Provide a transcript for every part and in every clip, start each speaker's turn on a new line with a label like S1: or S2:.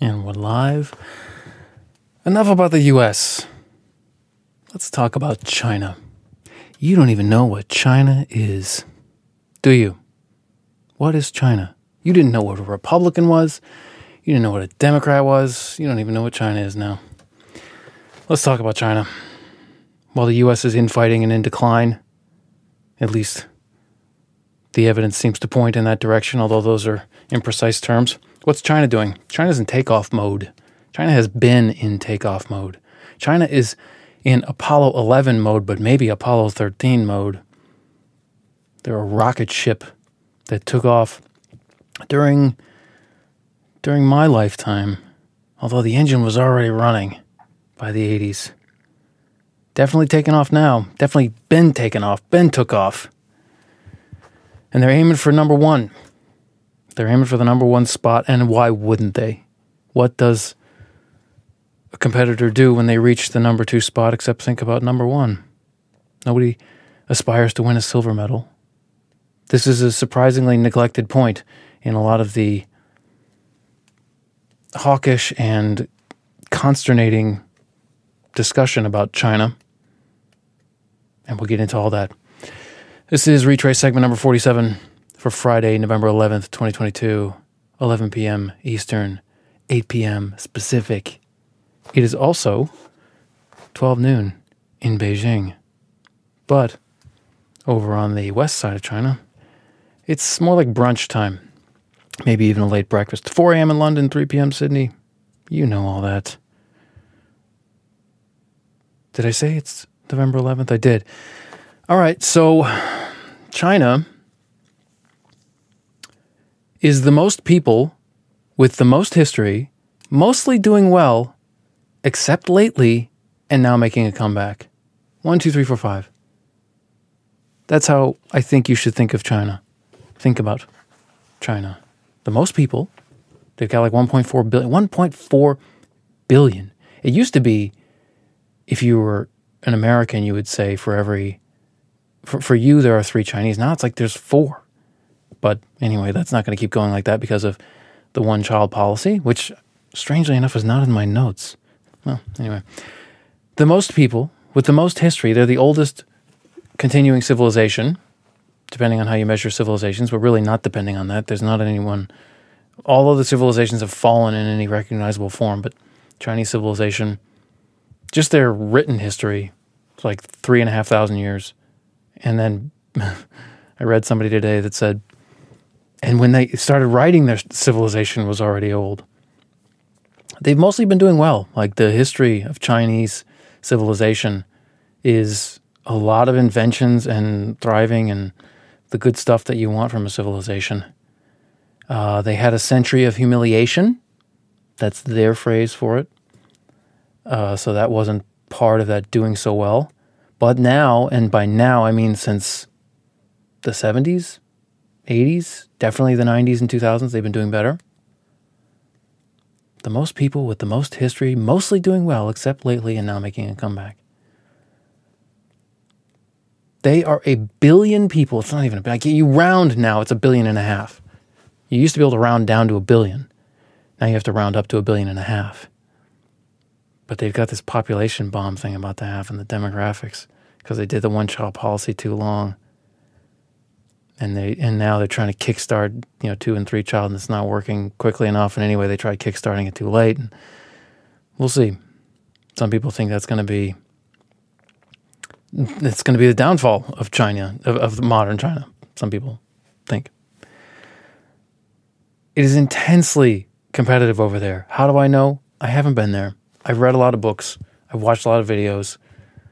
S1: And we're live. Enough about the US. Let's talk about China. You don't even know what China is, do you? What is China? You didn't know what a Republican was. You didn't know what a Democrat was. You don't even know what China is now. Let's talk about China. While the US is infighting and in decline, at least the evidence seems to point in that direction, although those are imprecise terms. What's China doing? China's in takeoff mode. China has been in takeoff mode. China is in Apollo 11 mode, but maybe Apollo 13 mode. They're a rocket ship that took off during during my lifetime, although the engine was already running by the 80s. Definitely taken off now. Definitely been taken off. Been took off. And they're aiming for number one. They're aiming for the number one spot, and why wouldn't they? What does a competitor do when they reach the number two spot except think about number one? Nobody aspires to win a silver medal. This is a surprisingly neglected point in a lot of the hawkish and consternating discussion about China. And we'll get into all that. This is Retrace segment number 47 for Friday, November 11th, 2022, 11 p.m. Eastern, 8 p.m. Pacific. It is also 12 noon in Beijing. But over on the west side of China, it's more like brunch time, maybe even a late breakfast. 4 a.m. in London, 3 p.m. Sydney. You know all that. Did I say it's November 11th? I did. All right, so China is the most people with the most history, mostly doing well, except lately, and now making a comeback. One, two, three, four, five. That's how I think you should think of China. Think about China. The most people, they've got like 1.4 billion. 1.4 billion. It used to be, if you were an American, you would say for every, for, for you, there are three Chinese. Now it's like there's four. But anyway, that's not going to keep going like that because of the one child policy, which strangely enough is not in my notes. Well, anyway, the most people with the most history, they're the oldest continuing civilization, depending on how you measure civilizations, but really not depending on that. There's not anyone, all of the civilizations have fallen in any recognizable form, but Chinese civilization, just their written history, it's like three and a half thousand years. And then I read somebody today that said and when they started writing, their civilization was already old. They've mostly been doing well. Like the history of Chinese civilization is a lot of inventions and thriving and the good stuff that you want from a civilization. Uh, they had a century of humiliation. That's their phrase for it. Uh, so that wasn't part of that doing so well. But now, and by now I mean since the 70s, 80s, definitely the 90s and 2000s, they've been doing better. The most people with the most history, mostly doing well, except lately and now making a comeback. They are a billion people. It's not even a billion. You round now, it's a billion and a half. You used to be able to round down to a billion. Now you have to round up to a billion and a half. But they've got this population bomb thing about to happen, the demographics, because they did the one child policy too long and they and now they're trying to kickstart you know two and three child and it's not working quickly enough. And anyway they tried kickstarting it too late. And we'll see. Some people think that's going to be it's going to be the downfall of china of, of modern china some people think. It is intensely competitive over there. How do i know? I haven't been there. I've read a lot of books. I've watched a lot of videos.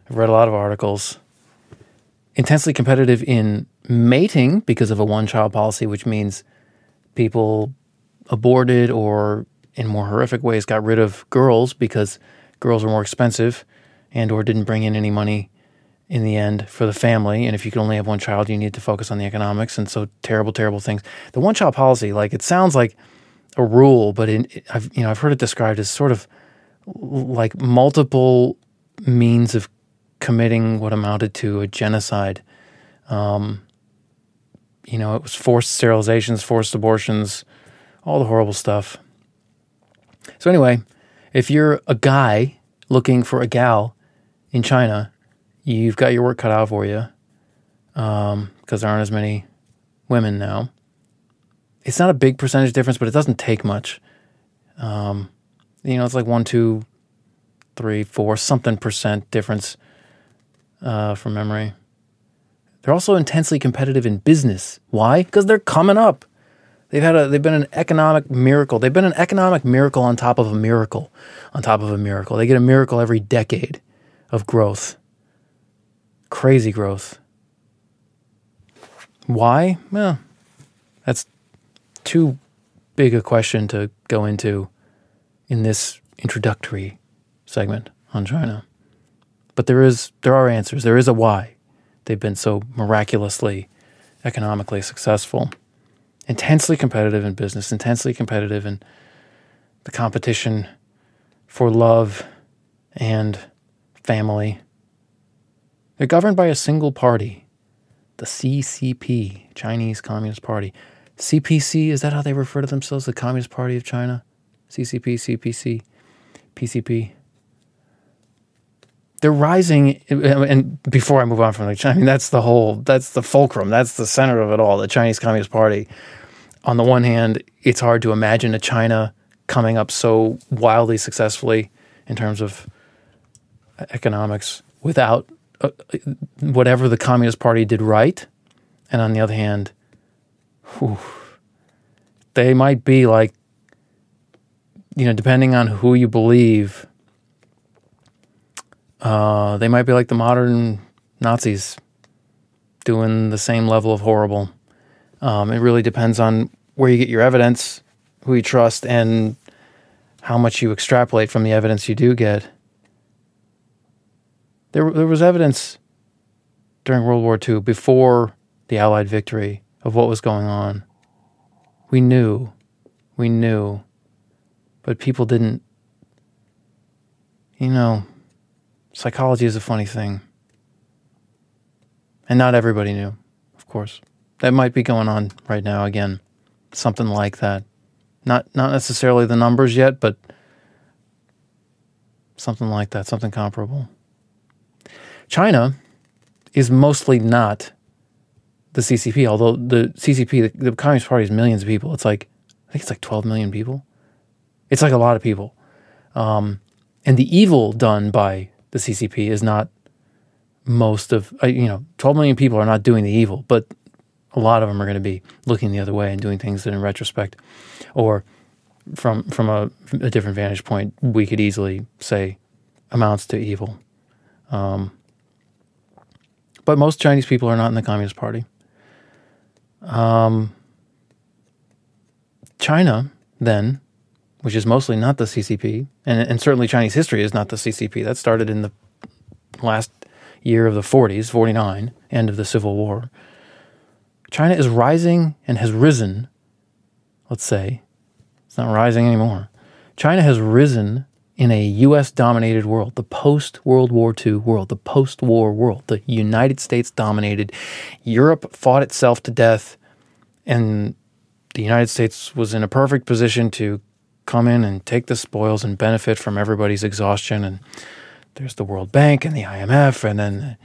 S1: I've read a lot of articles. Intensely competitive in mating because of a one child policy, which means people aborted or in more horrific ways got rid of girls because girls were more expensive and or didn't bring in any money in the end for the family. And if you could only have one child you need to focus on the economics. And so terrible terrible things. The one child policy like it sounds like a rule but in, I've you know I've heard it described as sort of like multiple means of committing what amounted to a genocide. Um, you know, it was forced sterilizations, forced abortions, all the horrible stuff. So anyway, if you're a guy looking for a gal in China, you've got your work cut out for you because um, there aren't as many women now. It's not a big percentage difference, but it doesn't take much. Um, you know, it's like one, two, three, four, something percent difference uh, from memory. They're also intensely competitive in business. Why? Because they're coming up. They've had a they've been an economic miracle. They've been an economic miracle on top of a miracle, on top of a miracle. They get a miracle every decade of growth. Crazy growth. Why? Well, that's too big a question to go into in this introductory segment on China. But there is there are answers. There is a why they've been so miraculously economically successful. Intensely competitive in business, intensely competitive in the competition for love and family. They're governed by a single party, the CCP, Chinese Communist Party. CPC, is that how they refer to themselves? The Communist Party of China? CCP, CPC, PCP. They're rising, and before I move on from the China, I mean that's the whole, that's the fulcrum, that's the center of it all. The Chinese Communist Party. On the one hand, it's hard to imagine a China coming up so wildly successfully in terms of economics without uh, whatever the Communist Party did right, and on the other hand, whew, they might be like you know, depending on who you believe, uh, they might be like the modern Nazis doing the same level of horrible. Um, it really depends on where you get your evidence, who you trust, and how much you extrapolate from the evidence you do get. There, there was evidence during World War II, before the Allied victory, of what was going on. We knew, we knew but people didn't. You know, psychology is a funny thing. And not everybody knew, of course. That might be going on right now again. Something like that. Not not necessarily the numbers yet, but something like that, something comparable. China is mostly not the CCP, although the CCP, the, the Communist Party, is millions of people. It's like I think it's like 12 million people. It's like a lot of people. Um, and the evil done by the CCP is not most of, uh, you know, 12 million people are not doing the evil, but a lot of them are going to be looking the other way and doing things that in retrospect or from from a, a different vantage point we could easily say amounts to evil. Um, but most chinese people are not in the communist party. Um, china then which is mostly not the CCP, and, and certainly Chinese history is not the CCP. That started in the last year of the 40s, 49, end of the Civil War. China is rising and has risen, let's say. It's not rising anymore. China has risen in a US dominated world, the post World War II world, the post war world, the United States dominated. Europe fought itself to death, and the United States was in a perfect position to come in and take the spoils and benefit from everybody's exhaustion. And there's the World Bank and the IMF, and then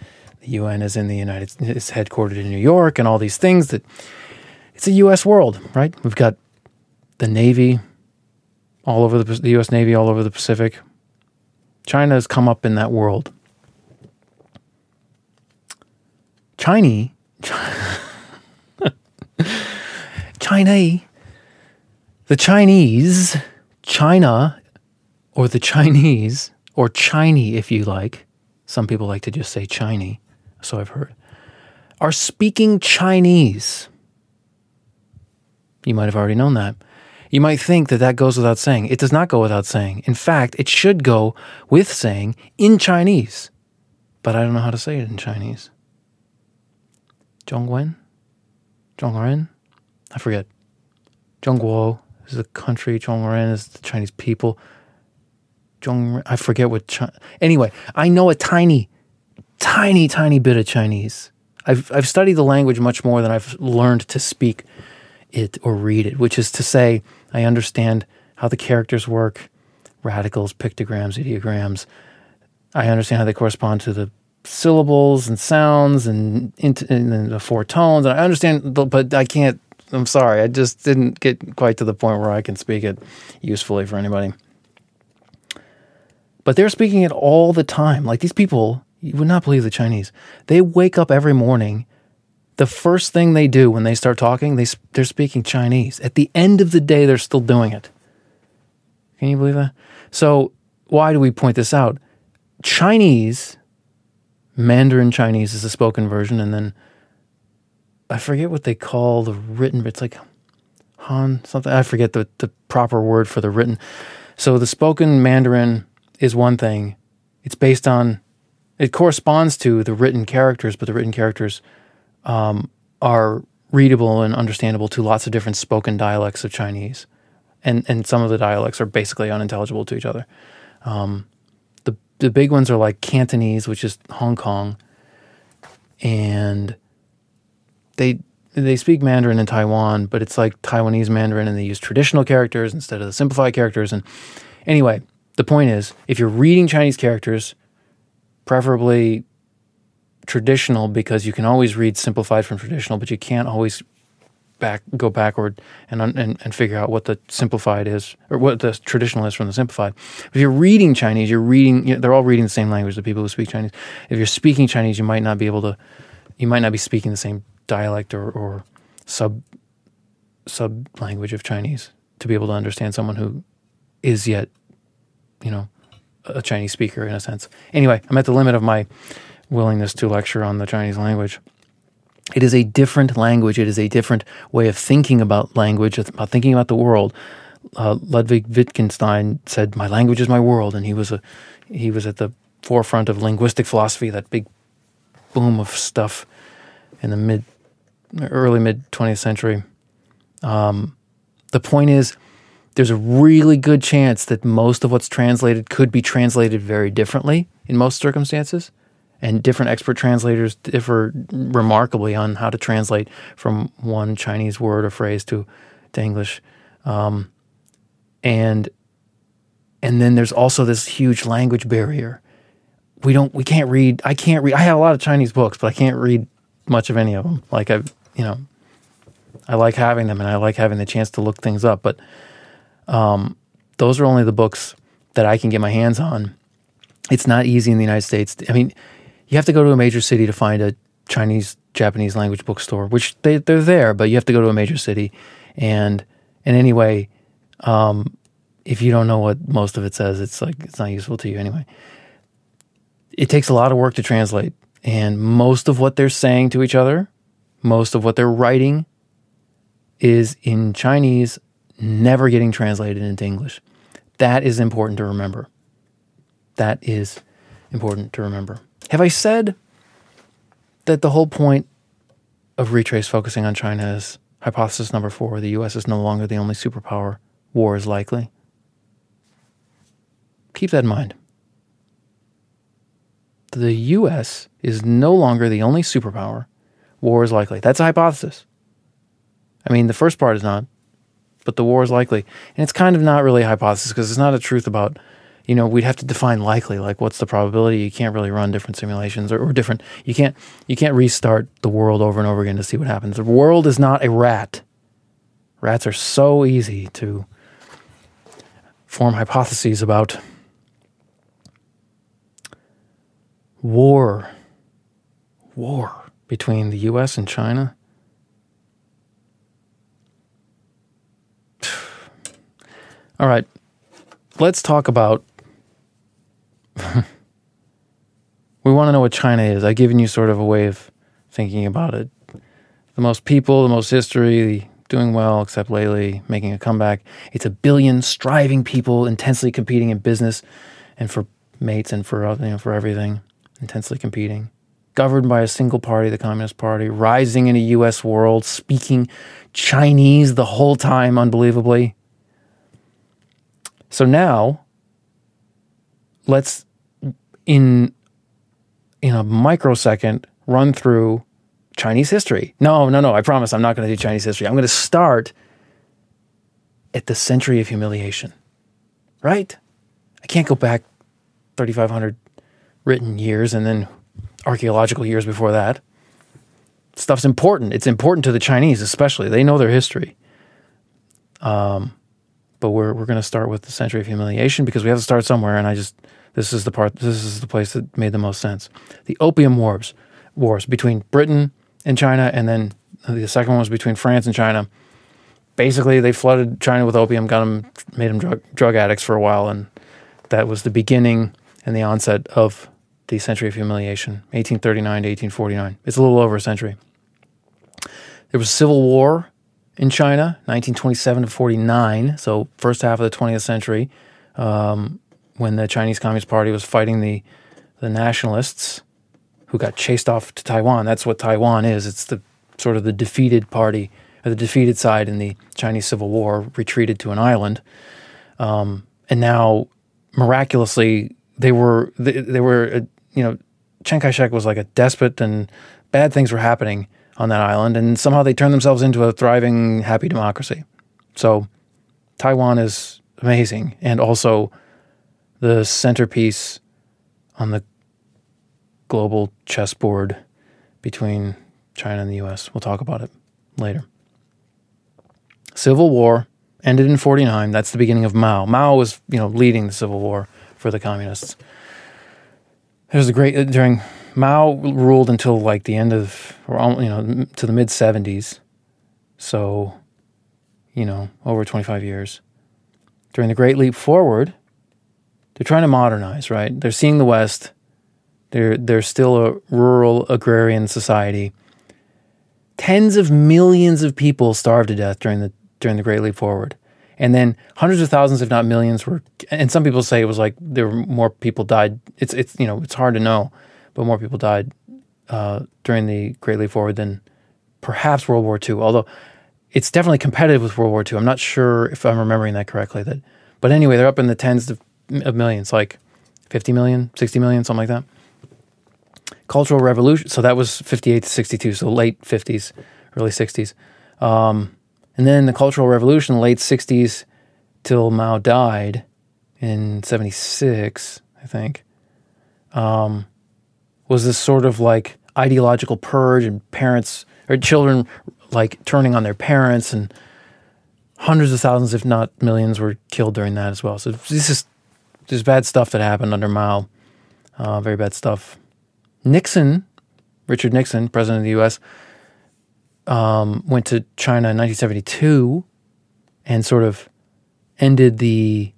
S1: the UN is in the United is headquartered in New York, and all these things that it's a U.S. world, right? We've got the Navy all over the, the U.S. Navy all over the Pacific. China has come up in that world. China, China, the Chinese China or the Chinese, or Chinese if you like, some people like to just say Chinese, so I've heard, are speaking Chinese. You might have already known that. You might think that that goes without saying. It does not go without saying. In fact, it should go with saying in Chinese. But I don't know how to say it in Chinese. Zhongwen? Zhongren? I forget. Zhongguo is the country. Zhongren is the Chinese people. Zhong, I forget what. Chi- anyway, I know a tiny, tiny, tiny bit of Chinese. I've I've studied the language much more than I've learned to speak it or read it. Which is to say, I understand how the characters work. radicals, pictograms, ideograms. I understand how they correspond to the syllables and sounds and, and the four tones. And I understand, but I can't. I'm sorry, I just didn't get quite to the point where I can speak it usefully for anybody. But they're speaking it all the time. Like these people, you would not believe the Chinese. They wake up every morning. The first thing they do when they start talking, they they're speaking Chinese. At the end of the day, they're still doing it. Can you believe that? So why do we point this out? Chinese, Mandarin Chinese is the spoken version, and then I forget what they call the written. It's like Han something. I forget the the proper word for the written. So the spoken Mandarin is one thing. It's based on. It corresponds to the written characters, but the written characters um, are readable and understandable to lots of different spoken dialects of Chinese, and and some of the dialects are basically unintelligible to each other. Um, the the big ones are like Cantonese, which is Hong Kong, and they they speak Mandarin in Taiwan, but it's like Taiwanese Mandarin, and they use traditional characters instead of the simplified characters. And anyway, the point is, if you're reading Chinese characters, preferably traditional, because you can always read simplified from traditional, but you can't always back go backward and, and and figure out what the simplified is or what the traditional is from the simplified. If you're reading Chinese, you're reading. You know, they're all reading the same language. The people who speak Chinese. If you're speaking Chinese, you might not be able to. You might not be speaking the same dialect or, or sub sub language of Chinese to be able to understand someone who is yet, you know, a Chinese speaker in a sense. Anyway, I'm at the limit of my willingness to lecture on the Chinese language. It is a different language. It is a different way of thinking about language, about thinking about the world. Uh, Ludwig Wittgenstein said, "My language is my world," and he was a he was at the forefront of linguistic philosophy, that big boom of stuff in the mid early mid 20th century. Um, the point is, there's a really good chance that most of what's translated could be translated very differently in most circumstances and different expert translators differ remarkably on how to translate from one Chinese word or phrase to to English, um, and and then there's also this huge language barrier. We don't, we can't read. I can't read. I have a lot of Chinese books, but I can't read much of any of them. Like I, you know, I like having them, and I like having the chance to look things up. But um, those are only the books that I can get my hands on. It's not easy in the United States. I mean, you have to go to a major city to find a Chinese Japanese language bookstore, which they they're there, but you have to go to a major city. And and anyway, um, if you don't know what most of it says, it's like it's not useful to you anyway. It takes a lot of work to translate, and most of what they're saying to each other, most of what they're writing, is in Chinese, never getting translated into English. That is important to remember. That is important to remember. Have I said that the whole point of Retrace focusing on China is hypothesis number four the US is no longer the only superpower, war is likely? Keep that in mind. The US is no longer the only superpower, war is likely. That's a hypothesis. I mean, the first part is not, but the war is likely. And it's kind of not really a hypothesis because it's not a truth about you know, we'd have to define likely, like what's the probability. You can't really run different simulations or, or, different. You can't you can't restart the world over and over again to see what happens. The world is not a rat. Rats are so easy to form hypotheses about. War. War between the U.S. and China. All right, let's talk about we want to know what China is. I've given you sort of a way of thinking about it. The most people, the most history, doing well, except lately, making a comeback. It's a billion striving people, intensely competing in business and for mates and for you know, for everything, intensely competing. Governed by a single party, the Communist Party, rising in a U.S. world, speaking Chinese the whole time, unbelievably. So now let's in in a microsecond run through Chinese history. No, no, no. I promise I'm not going to do Chinese history. I'm going to start at the century of humiliation. Right? I can't go back 3,500 written years and then archaeological years before that. Stuff's important. It's important to the Chinese, especially. They know their history. Um, but we're we're going to start with the century of humiliation because we have to start somewhere. And I just this is the part. This is the place that made the most sense. The Opium Wars, wars between Britain and China, and then the second one was between France and China. Basically, they flooded China with opium, got them, made them drug drug addicts for a while, and that was the beginning and the onset of the century of humiliation, 1839 to 1849. It's a little over a century. There was civil war in China, 1927 to 49, so first half of the 20th century, um, when the Chinese Communist Party was fighting the the nationalists who got chased off to Taiwan. That's what Taiwan is. It's the sort of the defeated party or the defeated side in the Chinese Civil War retreated to an island, um, and now miraculously they were they, they were uh, you know Chiang Kai Shek was like a despot and bad things were happening on that island, and somehow they turned themselves into a thriving, happy democracy. So Taiwan is amazing, and also the centerpiece on the global chessboard between China and the U.S. We'll talk about it later. Civil War ended in 49. That's the beginning of Mao. Mao was, you know, leading the civil war for the communists. There's a great uh, during Mao ruled until like the end of, or you know, to the mid 70s. So, you know, over 25 years. During the Great Leap Forward, they're trying to modernize, right? They're seeing the West. They're they're still a rural agrarian society. Tens of millions of people starved to death during the during the Great Leap Forward. And then hundreds of thousands, if not millions, were and some people say it was like there were more people died. It's it's you know, it's hard to know but more people died uh, during the Great Leap Forward than perhaps World War II. Although it's definitely competitive with World War II. I'm not sure if I'm remembering that correctly. That, but anyway, they're up in the tens of, of millions, like 50 million, 60 million, something like that. Cultural Revolution. So that was 58 to 62, so late 50s, early 60s. Um, and then the Cultural Revolution, late 60s till Mao died in 76, I think. Um, was this sort of like ideological purge and parents or children like turning on their parents and hundreds of thousands if not millions were killed during that as well so this is there's bad stuff that happened under mao uh, very bad stuff nixon richard nixon president of the us um, went to china in 1972 and sort of ended the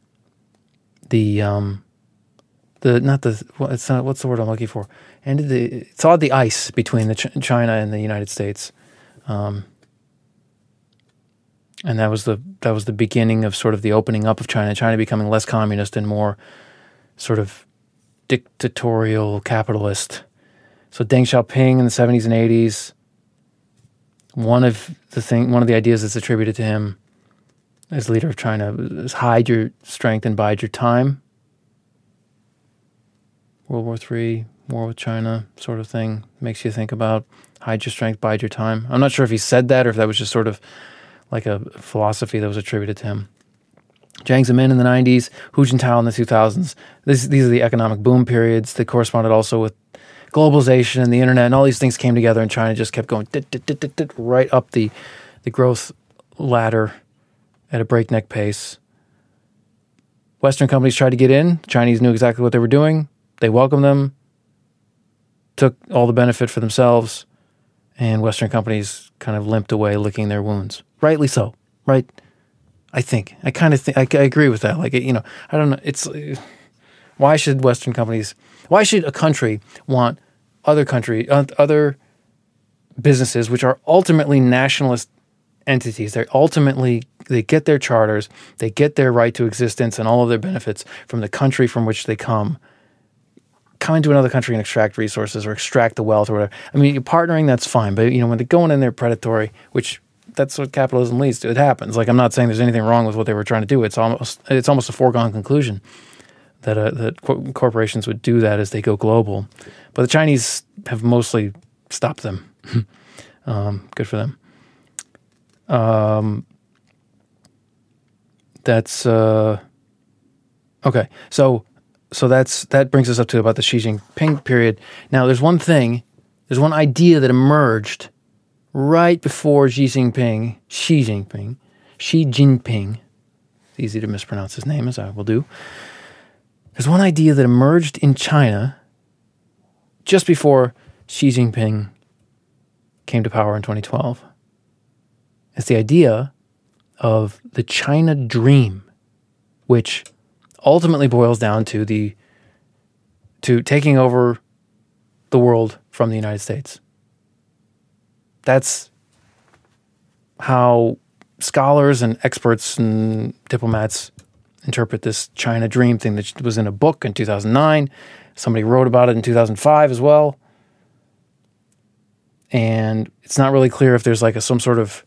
S1: the um, the not the not what's the word I'm looking for and the thawed the ice between the Ch- China and the United States, um, and that was the that was the beginning of sort of the opening up of China, China becoming less communist and more sort of dictatorial capitalist. So Deng Xiaoping in the seventies and eighties, one of the thing, one of the ideas that's attributed to him as leader of China is hide your strength and bide your time. World War Three, war with China sort of thing makes you think about hide your strength, bide your time. I'm not sure if he said that or if that was just sort of like a philosophy that was attributed to him. Jiang Zemin in the 90s, Hu Jintao in the 2000s. This, these are the economic boom periods that corresponded also with globalization and the internet, and all these things came together, and China just kept going dit, dit, dit, right up the, the growth ladder at a breakneck pace. Western companies tried to get in. Chinese knew exactly what they were doing. They welcomed them took all the benefit for themselves, and Western companies kind of limped away, licking their wounds. Rightly so, right? I think I kind of think I, I, agree with that. Like you know, I don't know. It's why should Western companies? Why should a country want other country uh, other businesses, which are ultimately nationalist entities? They're ultimately they get their charters, they get their right to existence and all of their benefits from the country from which they come come into another country and extract resources or extract the wealth or whatever. I mean, you're partnering, that's fine. But, you know, when they're going in there predatory, which that's what capitalism leads to, it happens. Like, I'm not saying there's anything wrong with what they were trying to do. It's almost, it's almost a foregone conclusion that, uh, that corporations would do that as they go global. But the Chinese have mostly stopped them. um, good for them. Um, that's, uh, Okay, so so that's that brings us up to about the Xi Jinping period. Now, there's one thing, there's one idea that emerged right before Xi Jinping, Xi Jinping, Xi Jinping. It's easy to mispronounce his name, as I will do. There's one idea that emerged in China just before Xi Jinping came to power in 2012. It's the idea of the China dream, which ultimately boils down to the to taking over the world from the United States. That's how scholars and experts and diplomats interpret this China dream thing that was in a book in 2009. Somebody wrote about it in 2005 as well. And it's not really clear if there's like a, some sort of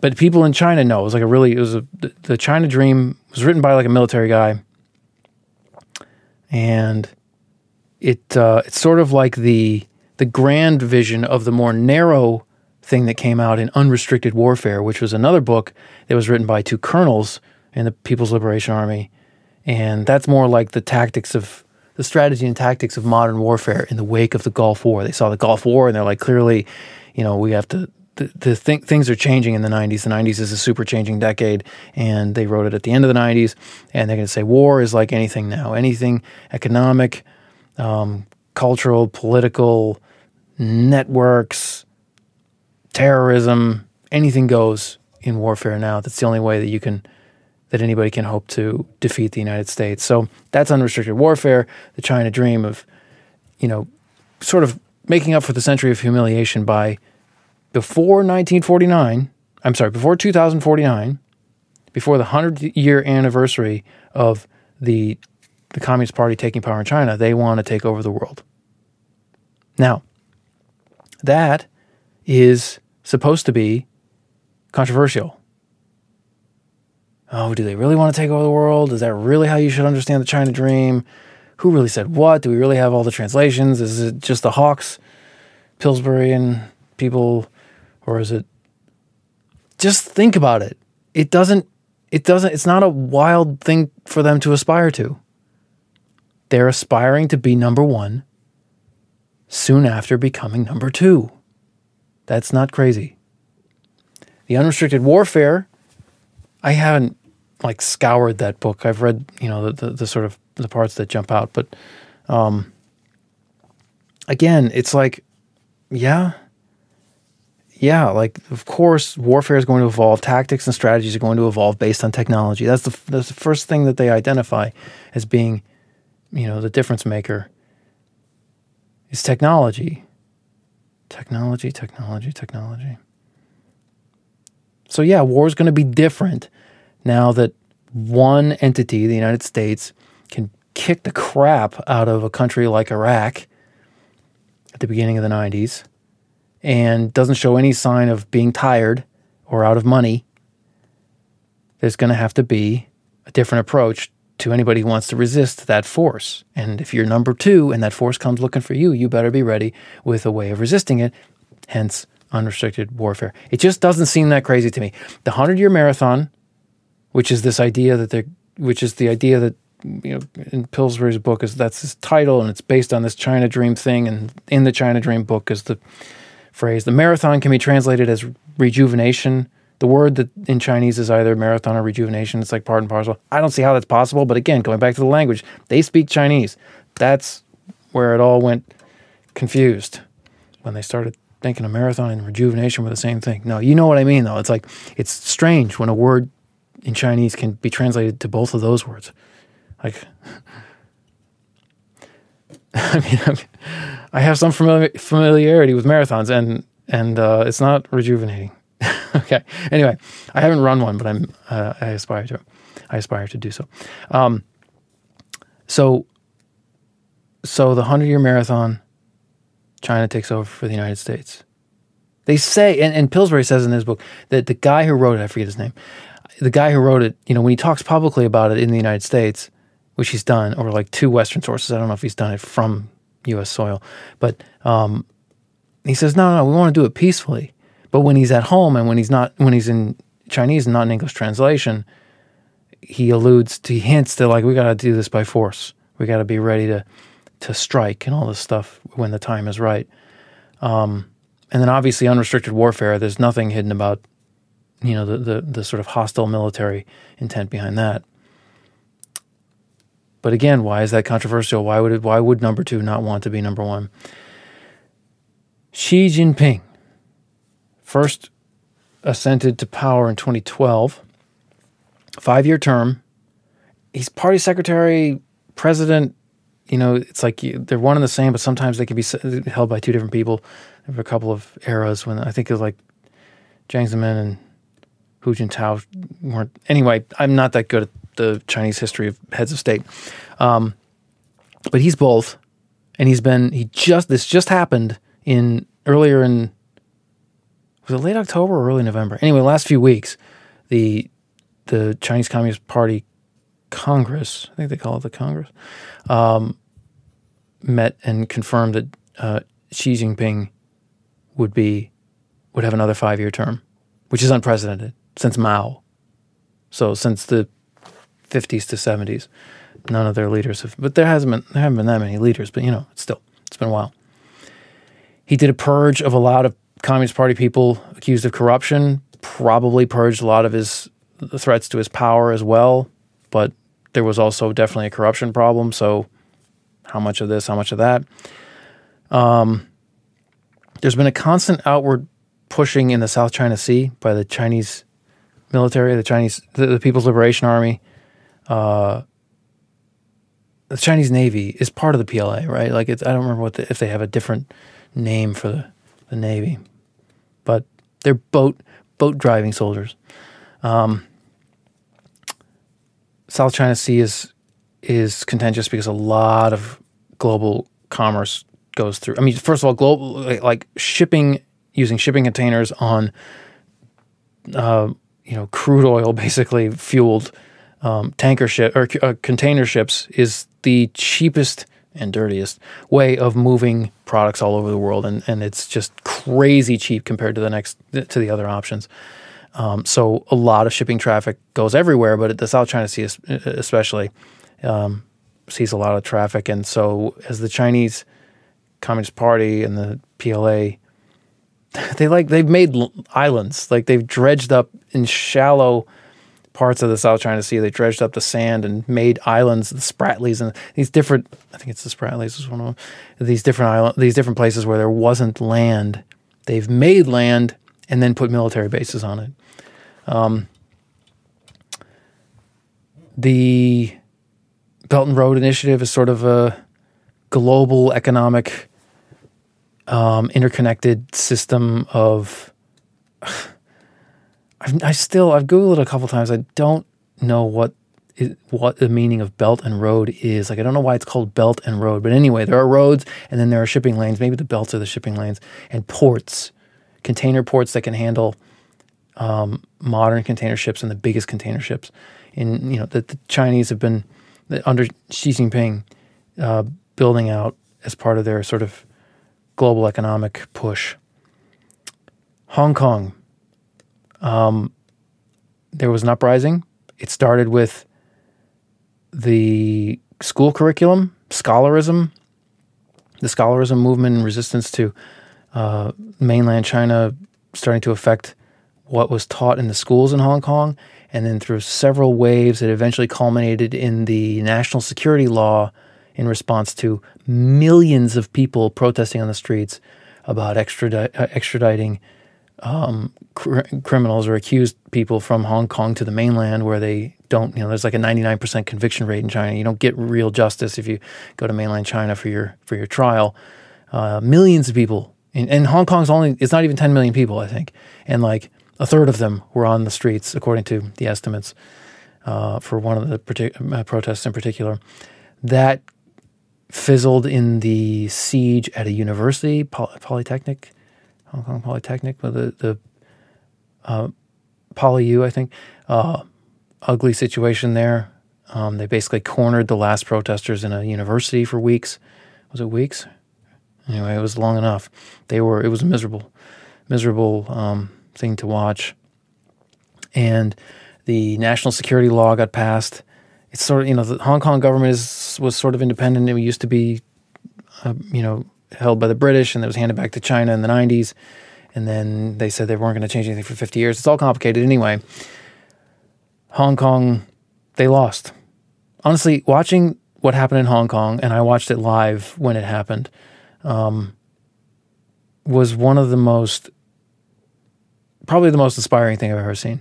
S1: but people in China know it was like a really it was a the China Dream was written by like a military guy, and it uh, it's sort of like the the grand vision of the more narrow thing that came out in Unrestricted Warfare, which was another book that was written by two colonels in the People's Liberation Army, and that's more like the tactics of the strategy and tactics of modern warfare in the wake of the Gulf War. They saw the Gulf War and they're like, clearly, you know, we have to the, the th- things are changing in the 90s. The 90s is a super changing decade, and they wrote it at the end of the 90s. And they're going to say war is like anything now anything economic, um, cultural, political, networks, terrorism, anything goes in warfare now. That's the only way that you can. That anybody can hope to defeat the United States. So that's unrestricted warfare, the China dream of, you know, sort of making up for the century of humiliation by before 1949, I'm sorry, before 2049, before the 100 year anniversary of the, the Communist Party taking power in China, they want to take over the world. Now, that is supposed to be controversial. Oh, do they really want to take over the world? Is that really how you should understand the China dream? Who really said what? Do we really have all the translations? Is it just the Hawks, Pillsbury, and people or is it just think about it it doesn't it doesn't it's not a wild thing for them to aspire to they're aspiring to be number 1 soon after becoming number 2 that's not crazy the unrestricted warfare i haven't like scoured that book i've read you know the, the, the sort of the parts that jump out but um again it's like yeah yeah, like of course, warfare is going to evolve. Tactics and strategies are going to evolve based on technology. That's the that's the first thing that they identify as being, you know, the difference maker. Is technology. Technology, technology, technology. So yeah, war is going to be different now that one entity, the United States, can kick the crap out of a country like Iraq at the beginning of the 90s and doesn't show any sign of being tired or out of money, there's going to have to be a different approach to anybody who wants to resist that force. And if you're number two and that force comes looking for you, you better be ready with a way of resisting it, hence unrestricted warfare. It just doesn't seem that crazy to me. The 100 year marathon, which is this idea that they're, which is the idea that you know in Pillsbury's book is that's his title and it's based on this China Dream thing and in the China Dream book is the phrase. The marathon can be translated as rejuvenation. The word that in Chinese is either marathon or rejuvenation. It's like part and parcel. I don't see how that's possible, but again, going back to the language, they speak Chinese. That's where it all went confused when they started thinking a marathon and rejuvenation were the same thing. No, you know what I mean, though. It's like it's strange when a word in Chinese can be translated to both of those words. Like, I mean, I have some familiarity with marathons, and and uh, it's not rejuvenating. okay. Anyway, I haven't run one, but I'm uh, I aspire to. I aspire to do so. Um, so, so the hundred year marathon, China takes over for the United States. They say, and, and Pillsbury says in his book that the guy who wrote it, I forget his name, the guy who wrote it, you know, when he talks publicly about it in the United States, which he's done or like two Western sources. I don't know if he's done it from U.S. soil, but um, he says, no, no, we want to do it peacefully. But when he's at home and when he's not, when he's in Chinese and not in English translation, he alludes to, he hints that like we got to do this by force. We got to be ready to to strike and all this stuff when the time is right. Um, and then obviously unrestricted warfare. There's nothing hidden about you know the, the the sort of hostile military intent behind that. But again, why is that controversial? Why would it, why would number two not want to be number one? Xi Jinping first ascended to power in 2012, five year term. He's party secretary, president. You know, it's like you, they're one and the same, but sometimes they can be held by two different people. There were a couple of eras when I think it was like Jiang Zemin and Hu Jintao weren't. Anyway, I'm not that good at the Chinese history of heads of state. Um, but he's both, and he's been he just this just happened in earlier in was it late October or early November? Anyway, last few weeks, the the Chinese Communist Party Congress, I think they call it the Congress, um, met and confirmed that uh, Xi Jinping would be would have another five year term, which is unprecedented since Mao. So since the 50s to 70s. None of their leaders have, but there hasn't been there haven't been that many leaders. But you know, it's still it's been a while. He did a purge of a lot of Communist Party people accused of corruption. Probably purged a lot of his threats to his power as well. But there was also definitely a corruption problem. So, how much of this? How much of that? Um, there's been a constant outward pushing in the South China Sea by the Chinese military, the Chinese, the, the People's Liberation Army, uh, the Chinese Navy is part of the PLA, right? Like I don't remember what the, if they have a different name for the, the Navy, but they're boat boat driving soldiers. Um, South China Sea is is contentious because a lot of global commerce goes through. I mean, first of all, global like shipping using shipping containers on, uh, you know, crude oil basically fueled um, tanker ship or uh, container ships is the cheapest and dirtiest way of moving products all over the world, and, and it's just crazy cheap compared to the next to the other options. Um, so a lot of shipping traffic goes everywhere, but the South China Sea especially um, sees a lot of traffic, and so as the Chinese Communist Party and the PLA, they like they've made islands, like they've dredged up in shallow parts of the South China Sea. They dredged up the sand and made islands, the Spratlys, and these different. I think it's the Spratlys is one of them. These different island, these different places where there wasn't land. They've made land and then put military bases on it. Um, the Belt and Road Initiative is sort of a global economic um, interconnected system of I've, I still I've googled it a couple times. I don't know what is, what the meaning of belt and road is. Like I don't know why it's called belt and road, but anyway, there are roads and then there are shipping lanes. Maybe the belts are the shipping lanes and ports, container ports that can handle um, modern container ships and the biggest container ships. In you know that the Chinese have been under Xi Jinping uh, building out as part of their sort of global economic push. Hong Kong um, there was an uprising. It started with the school curriculum, scholarism, the scholarism movement and resistance to uh, mainland China starting to affect what was taught in the schools in Hong Kong. And then through several waves, it eventually culminated in the national security law in response to millions of people protesting on the streets about uh, extraditing um, cr- criminals or accused people from Hong Kong to the mainland where they don't, you know, there's like a 99% conviction rate in China. You don't get real justice if you go to mainland China for your for your trial. Uh, millions of people, in, and Hong Kong's only, it's not even 10 million people, I think. And like a third of them were on the streets, according to the estimates uh, for one of the partic- uh, protests in particular. That fizzled in the siege at a university, Poly- Polytechnic Hong Kong Polytechnic, with the the uh, PolyU, I think. Uh, ugly situation there. Um, they basically cornered the last protesters in a university for weeks. Was it weeks? Anyway, it was long enough. They were. It was a miserable, miserable um, thing to watch. And The national security law got passed. It's sort of you know the Hong Kong government is was sort of independent. It used to be, uh, you know, held by the British, and it was handed back to China in the '90s. And then they said they weren't going to change anything for 50 years. It's all complicated anyway. Hong Kong, they lost. Honestly, watching what happened in Hong Kong, and I watched it live when it happened, um, was one of the most, probably the most inspiring thing I've ever seen.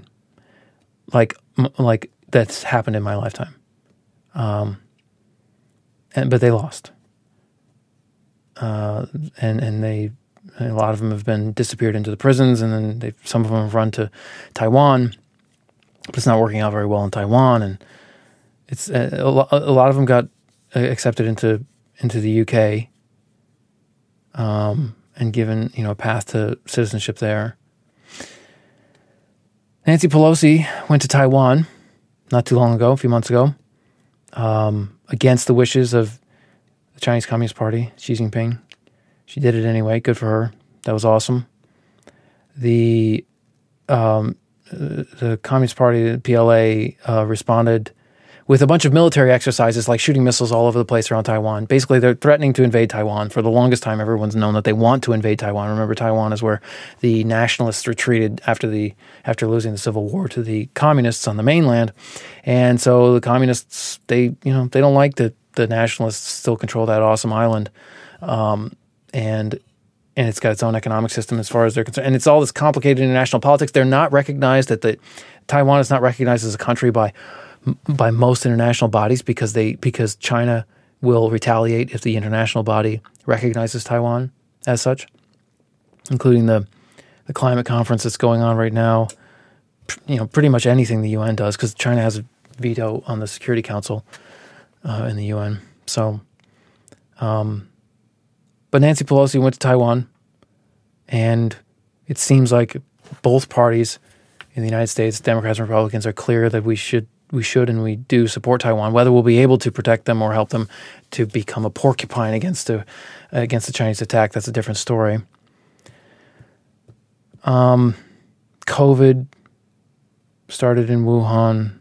S1: Like, like that's happened in my lifetime. Um, and but they lost. Uh, and and they a lot of them have been disappeared into the prisons, and then they some of them have run to Taiwan, but it's not working out very well in Taiwan, and it's uh, a, a lot of them got uh, accepted into into the UK, um, and given you know a path to citizenship there. Nancy Pelosi went to Taiwan not too long ago, a few months ago, um, against the wishes of the Chinese Communist Party, Xi Jinping. She did it anyway. Good for her. That was awesome. The um, the Communist Party, the PLA, uh, responded with a bunch of military exercises like shooting missiles all over the place around Taiwan. Basically, they're threatening to invade Taiwan. For the longest time, everyone's known that they want to invade Taiwan. Remember, Taiwan is where the nationalists retreated after the after losing the civil war to the communists on the mainland, and so the communists they you know they don't like that the nationalists still control that awesome island. Um, and and it's got its own economic system as far as they're concerned. And it's all this complicated international politics. They're not recognized that the Taiwan is not recognized as a country by by most international bodies because they because China will retaliate if the international body recognizes Taiwan as such, including the the climate conference that's going on right now. You know, pretty much anything the UN does because China has a veto on the Security Council uh, in the UN. So, um, but Nancy Pelosi went to Taiwan, and it seems like both parties in the United States, Democrats and Republicans, are clear that we should we should and we do support Taiwan. Whether we'll be able to protect them or help them to become a porcupine against the against the Chinese attack, that's a different story. Um, COVID started in Wuhan.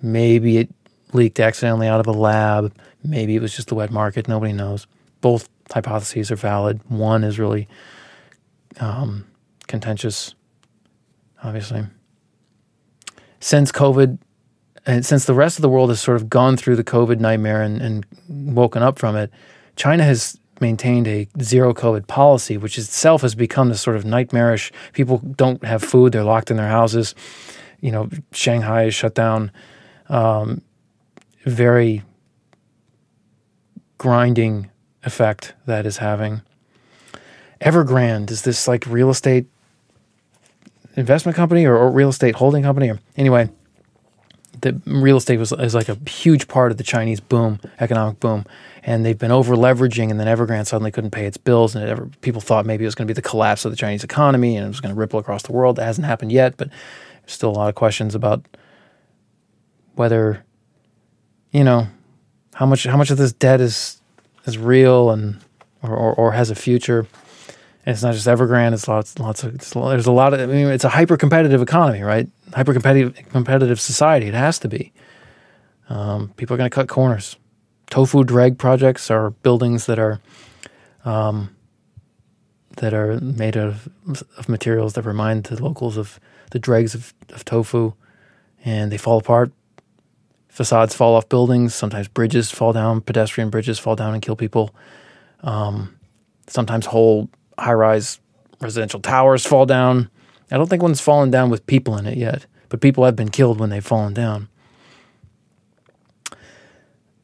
S1: Maybe it leaked accidentally out of a lab. Maybe it was just the wet market. Nobody knows. Both hypotheses are valid. One is really um, contentious, obviously. Since COVID, and since the rest of the world has sort of gone through the COVID nightmare and, and woken up from it, China has maintained a zero COVID policy, which itself has become this sort of nightmarish. People don't have food; they're locked in their houses. You know, Shanghai is shut down. Um, very grinding effect that is having. Evergrande is this like real estate investment company or, or real estate holding company or anyway the real estate was is like a huge part of the Chinese boom, economic boom, and they've been over leveraging, and then Evergrande suddenly couldn't pay its bills, and ever, people thought maybe it was going to be the collapse of the Chinese economy, and it was going to ripple across the world. That hasn't happened yet, but there's still a lot of questions about whether, you know, how much how much of this debt is is real and or, or, or has a future. It's not just Evergrande. It's lots, lots of. there's a lot of. I mean, it's a hyper competitive economy, right? Hyper competitive, competitive society. It has to be. Um, people are going to cut corners. Tofu dreg projects are buildings that are, um, that are made of of materials that remind the locals of the dregs of, of tofu, and they fall apart. Facades fall off buildings. Sometimes bridges fall down. Pedestrian bridges fall down and kill people. Um, sometimes whole high rise residential towers fall down. I don't think one's fallen down with people in it yet, but people have been killed when they've fallen down.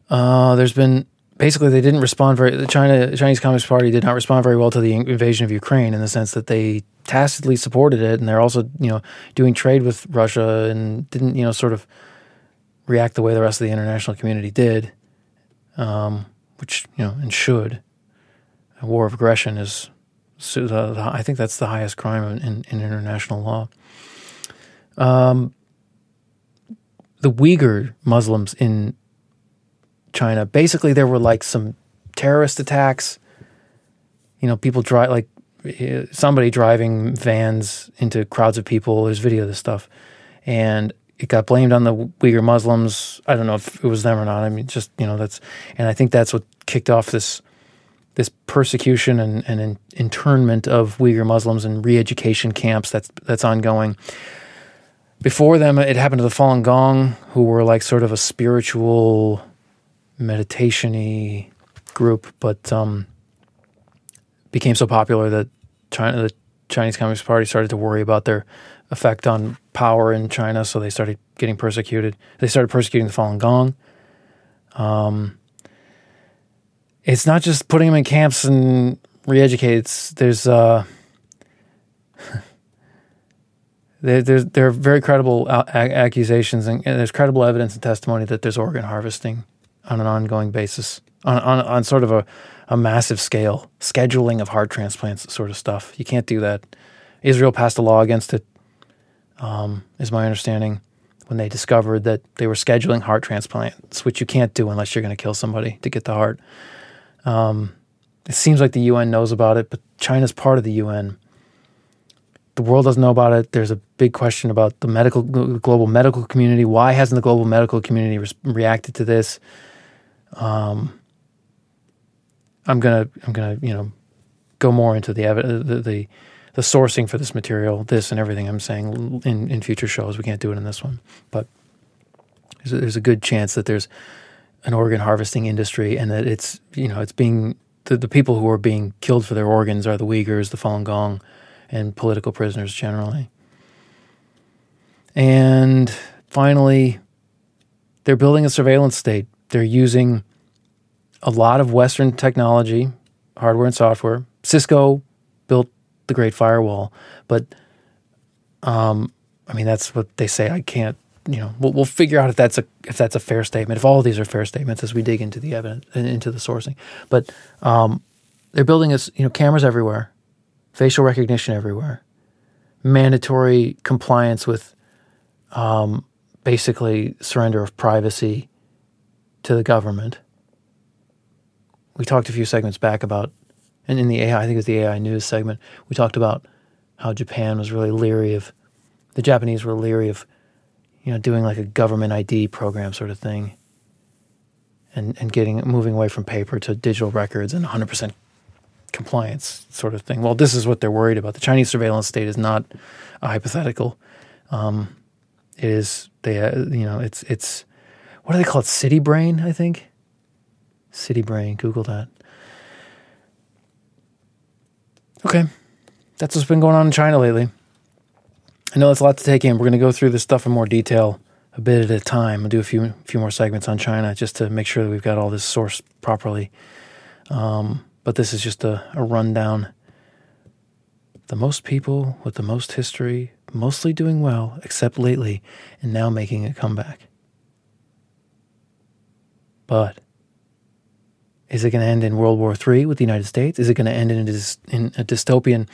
S1: Uh, there's been basically they didn't respond very. The China Chinese Communist Party did not respond very well to the invasion of Ukraine in the sense that they tacitly supported it, and they're also you know doing trade with Russia and didn't you know sort of react the way the rest of the international community did, um, which you know and should. A war of aggression is so the, the, I think that's the highest crime in, in, in international law. Um, the Uyghur Muslims in China, basically, there were like some terrorist attacks. You know, people drive like somebody driving vans into crowds of people. There's video of this stuff, and it got blamed on the Uyghur Muslims. I don't know if it was them or not. I mean, just you know, that's and I think that's what kicked off this this persecution and, and in, internment of Uyghur Muslims in re-education camps. That's that's ongoing. Before them, it happened to the Falun Gong, who were like sort of a spiritual, meditation-y group, but um, became so popular that China, the Chinese Communist Party started to worry about their effect on power in China, so they started getting persecuted. They started persecuting the Falun Gong. Um, it's not just putting them in camps and re-educates. There's uh, there, there's there are very credible accusations and, and, there's credible evidence and testimony that there's organ harvesting on an ongoing basis on on, on sort of a, a massive scale, scheduling of heart transplants, sort of stuff. You can't do that. Israel passed a law against it um, is my understanding, when they discovered that they were scheduling heart transplants, which you can't do unless you're going to kill somebody to get the heart. Um, it seems like the UN knows about it, but China's part of the UN. The world doesn't know about it. There's a big question about the medical, global medical community. Why hasn't the global medical community re- reacted to this? Um, I'm gonna, I'm gonna, you know, go more into the the, the the sourcing for this material, this and everything I'm saying in, in future shows. We can't do it in this one, but there's a, there's a good chance that there's an organ harvesting industry and that it's you know it's being the, the people who are being killed for their organs are the Uyghurs, the Falun Gong, and political prisoners generally. And finally, they're building a surveillance state. They're using a lot of Western technology, hardware and software. Cisco built the Great Firewall. But, um, I mean, that's what they say. I can't, you know, we'll, we'll figure out if that's a if that's a fair statement. If all of these are fair statements as we dig into the evidence and into the sourcing. But um, they're building us, you know, cameras everywhere, facial recognition everywhere, mandatory compliance with um, basically surrender of privacy to the government. We talked a few segments back about and in the AI, I think it was the AI news segment, we talked about how Japan was really leery of the Japanese were leery of, you know, doing like a government ID program sort of thing, and and getting moving away from paper to digital records and 100 percent compliance sort of thing. Well, this is what they're worried about. The Chinese surveillance state is not a hypothetical. Um, it is they uh, you know it's it's what do they call it? City brain, I think. City brain. Google that. Okay. That's what's been going on in China lately. I know it's a lot to take in. We're going to go through this stuff in more detail a bit at a time. I'll do a few few more segments on China just to make sure that we've got all this sourced properly. Um, but this is just a, a rundown. The most people with the most history, mostly doing well, except lately, and now making a comeback. But is it going to end in World War III with the United States? Is it going to end in a, in a dystopian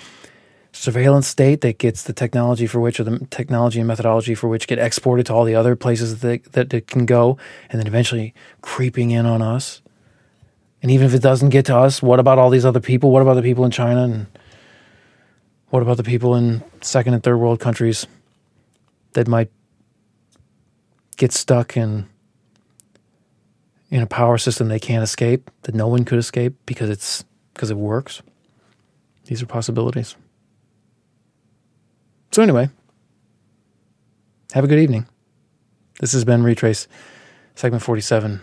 S1: surveillance state that gets the technology for which, or the technology and methodology for which, get exported to all the other places that that it can go, and then eventually creeping in on us? And even if it doesn't get to us, what about all these other people? What about the people in China? And what about the people in second and third world countries that might get stuck in in a power system they can't escape, that no one could escape because it's because it works. These are possibilities. So anyway, have a good evening. This has been Retraice, segment 47.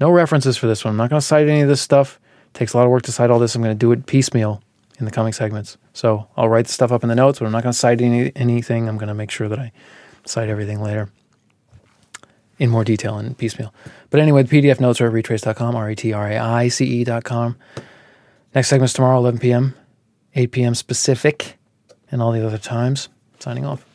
S1: No references for this one. I'm not going to cite any of this stuff. It takes a lot of work to cite all this. I'm going to do it piecemeal in the coming segments. So I'll write the stuff up in the notes, but I'm not going to cite any, anything. I'm going to make sure that I cite everything later in more detail and piecemeal. But anyway, the PDF notes are at retraice.com, R E T R A I C E.com. Next segment's tomorrow, 11 p.m., 8 p.m. specific, and all the other times. Signing off.